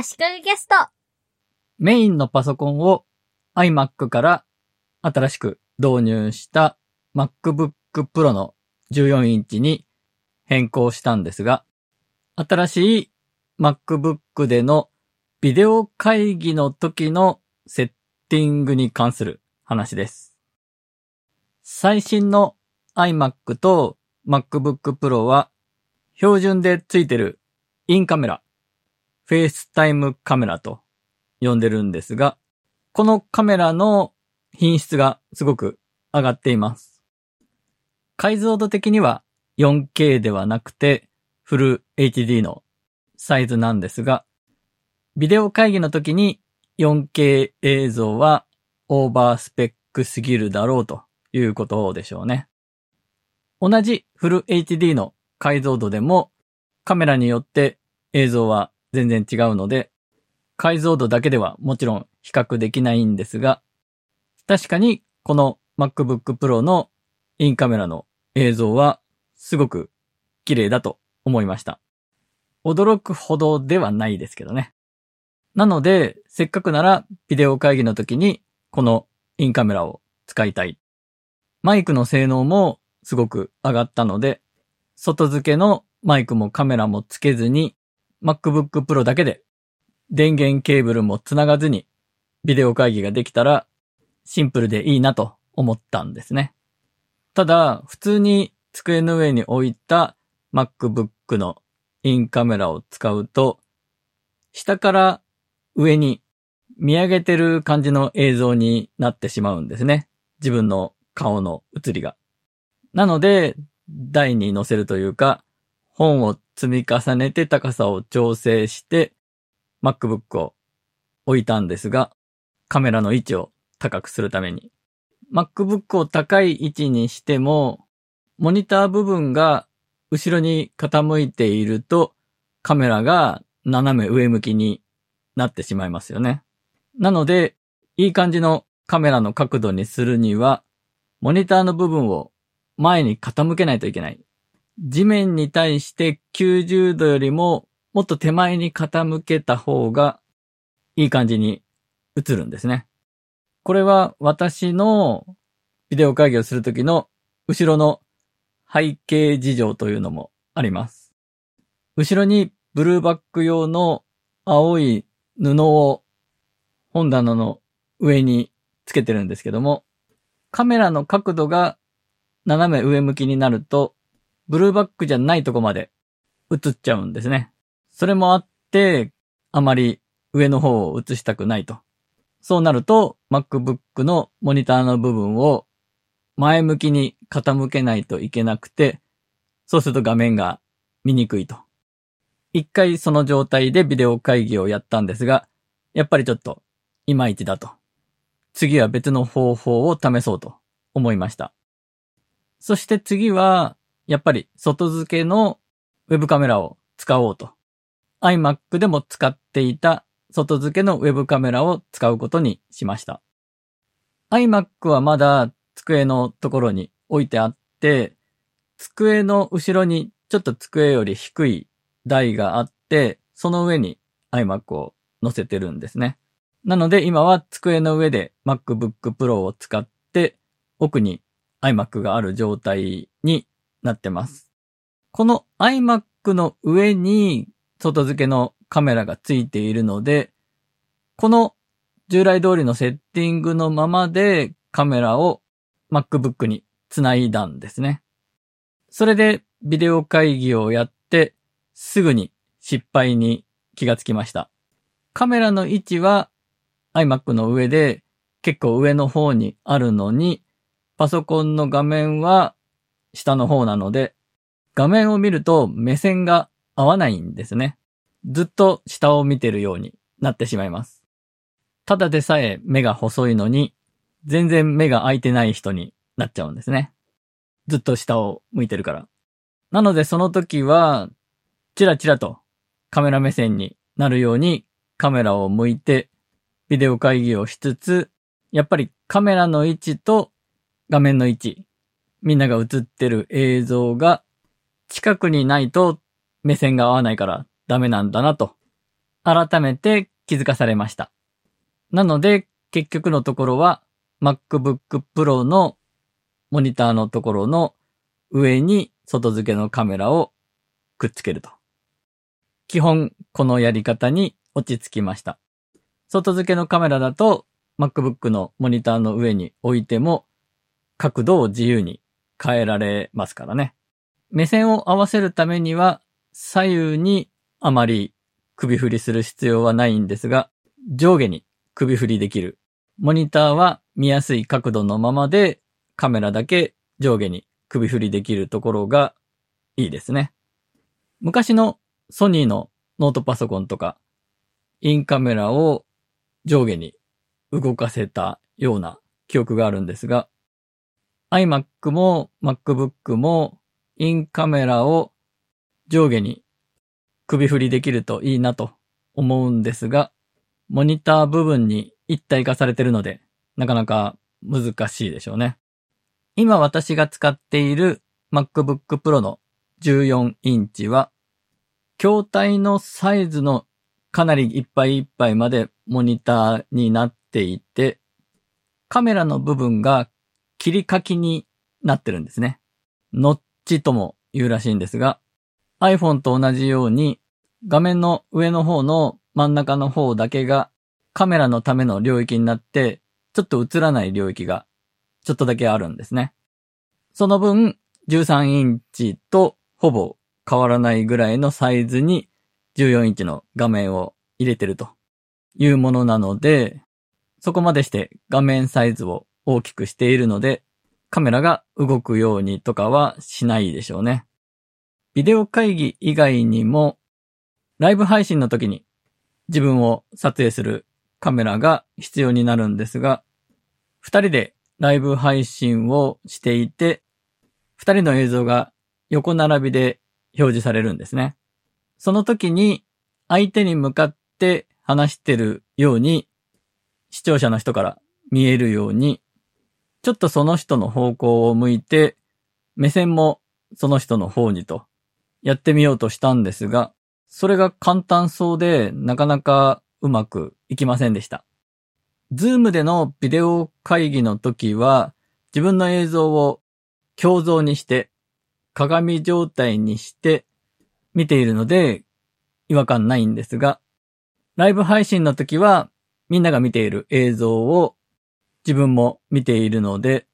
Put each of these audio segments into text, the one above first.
足利ゲスト。メインのパソコンを iMac から新しく導入した MacBook Pro の14インチに変更したんですが、新しい MacBook でのビデオ会議の時のセッティングに関する話です。最新の iMac と MacBook Pro は標準でついてるインカメラ、フェイスタイムカメラと呼んでるんですが、このカメラの品質がすごく上がっています。解像度的には 4K ではなくてフル HD のサイズなんですが、ビデオ会議の時に 4K 映像はオーバースペックすぎるだろうということでしょうね。同じフル HD の解像度でもカメラによって映像は全然違うので、解像度だけではもちろん比較できないんですが、確かにこの MacBook Pro のインカメラの映像はすごく綺麗だと思いました。驚くほどではないですけどね。なので、せっかくならビデオ会議の時にこのインカメラを使いたい。マイクの性能もすごく上がったので、外付けのマイクもカメラもつけずに MacBook Pro だけで電源ケーブルもつながずにビデオ会議ができたらシンプルでいいなと思ったんですね。ただ、普通に机の上に置いた MacBook のインカメラを使うと、下から上に見上げてる感じの映像になってしまうんですね。自分の顔の映りが。なので、台に乗せるというか、本を積み重ねて高さを調整して、MacBook を置いたんですが、カメラの位置を高くするために。MacBook を高い位置にしても、モニター部分が後ろに傾いていると、カメラが斜め上向きになってしまいますよね。なので、いい感じのカメラの角度にするには、モニターの部分を前に傾けないといけない。地面に対して90度よりももっと手前に傾けた方がいい感じに映るんですね。これは私のビデオ会議をするときの後ろの背景事情というのもあります。後ろにブルーバック用の青い布を本棚の上につけてるんですけども、カメラの角度が斜め上向きになると、ブルーバックじゃないとこまで映っちゃうんですね。それもあって、あまり上の方を映したくないと。そうなると、MacBook のモニターの部分を前向きに傾けないといけなくて、そうすると画面が見にくいと。一回その状態でビデオ会議をやったんですが、やっぱりちょっといまいちだと。次は別の方法を試そうと思いました。そして次は、やっぱり外付けのウェブカメラを使おうと。iMac でも使っていた外付けのウェブカメラを使うことにしました。iMac はまだ机のところに置いてあって、机の後ろにちょっと机より低い台があって、その上に iMac を乗せてるんですね。なので今は机の上で MacBook Pro を使って奥に iMac がある状態になってます。この iMac の上に外付けのカメラがついているので、この従来通りのセッティングのままでカメラを MacBook につないだんですね。それでビデオ会議をやってすぐに失敗に気がつきました。カメラの位置は iMac の上で結構上の方にあるのに、パソコンの画面は下の方なので、画面を見ると目線が合わないんですね。ずっと下を見てるようになってしまいます。ただでさえ目が細いのに、全然目が開いてない人になっちゃうんですね。ずっと下を向いてるから。なのでその時は、チラチラとカメラ目線になるようにカメラを向いてビデオ会議をしつつ、やっぱりカメラの位置と画面の位置、みんなが映ってる映像が近くにないと目線が合わないからダメなんだなと、改めて気づかされました。なので、結局のところは MacBook Pro のモニターのところの上に外付けのカメラをくっつけると。基本、このやり方に落ち着きました。外付けのカメラだと MacBook のモニターの上に置いても角度を自由に変えられますからね。目線を合わせるためには左右にあまり首振りする必要はないんですが、上下に首振りできる。モニターは見やすい角度のままでカメラだけ上下に首振りできるところがいいですね。昔のソニーのノートパソコンとか、インカメラを上下に動かせたような記憶があるんですが、iMac も MacBook もインカメラを上下に首振りできるといいなと思うんですが、モニター部分に一体化されてるので、なかなか難しいでしょうね。今私が使っている MacBook Pro の14インチは、筐体のサイズのかなりいっぱいいっぱいまでモニターになっていて、カメラの部分が切り欠きになってるんですね。ノッチとも言うらしいんですが、iPhone と同じように画面の上の方の真ん中の方だけがカメラのための領域になって、ちょっと映らない領域がちょっとだけあるんですね。その分、13インチとほぼ変わらないぐらいのサイズに14インチの画面を入れてるというものなので、そこまでして画面サイズを大きくしているので、カメラが動くようにとかはしないでしょうね。ビデオ会議以外にも、ライブ配信の時に自分を撮影するカメラが必要になるんですが、二人でライブ配信をしていて、二人の映像が横並びで表示されるんですね。その時に相手に向かって話してるように、視聴者の人から見えるように、ちょっとその人の方向を向いて、目線もその人の方にとやってみようとしたんですが、それが簡単そうでなかなかうまくいきませんでした。ズームでのビデオ会議の時は自分の映像を鏡像にして鏡状態にして見ているので違和感ないんですが、ライブ配信の時はみんなが見ている映像を自分も見ているので、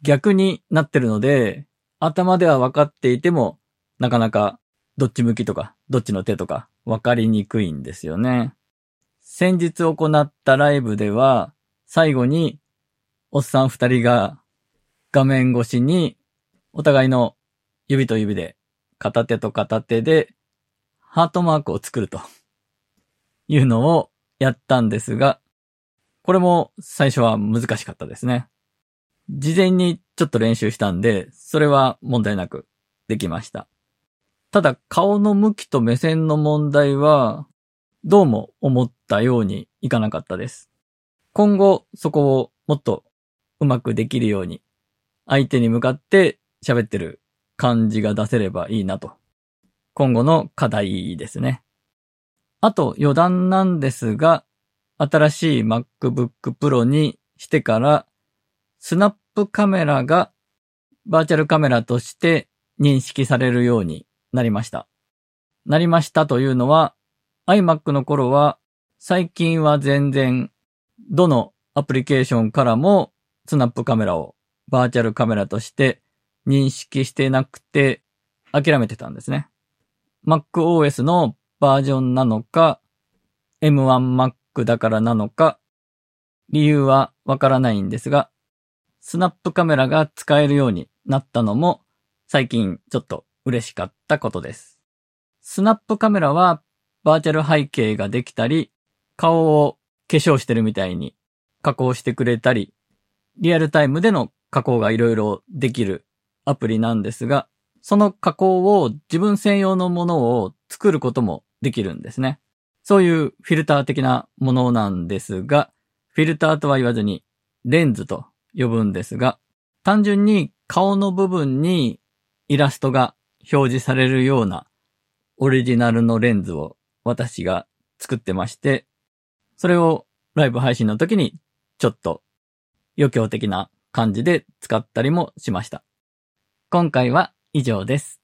逆になってるので、頭では分かっていても、なかなかどっち向きとか、どっちの手とか分かりにくいんですよね。先日行ったライブでは、最後に、おっさん二人が画面越しに、お互いの指と指で、片手と片手で、ハートマークを作るというのをやったんですが、これも最初は難しかったですね。事前にちょっと練習したんで、それは問題なくできました。ただ顔の向きと目線の問題は、どうも思ったようにいかなかったです。今後そこをもっとうまくできるように、相手に向かって喋ってる感じが出せればいいなと。今後の課題ですね。あと余談なんですが、新しい MacBook Pro にしてから、スナップカメラがバーチャルカメラとして認識されるようになりました。なりましたというのは、iMac の頃は、最近は全然、どのアプリケーションからもスナップカメラをバーチャルカメラとして認識してなくて諦めてたんですね。MacOS のバージョンなのか、M1 クだからなのか、理由はわからないんですが、スナップカメラが使えるようになったのも最近ちょっと嬉しかったことです。スナップカメラはバーチャル背景ができたり、顔を化粧してるみたいに加工してくれたり、リアルタイムでの加工がいろいろできるアプリなんですが、その加工を自分専用のものを作ることもできるんですね。そういうフィルター的なものなんですが、フィルターとは言わずにレンズと呼ぶんですが、単純に顔の部分にイラストが表示されるようなオリジナルのレンズを私が作ってまして、それをライブ配信の時にちょっと余興的な感じで使ったりもしました。今回は以上です。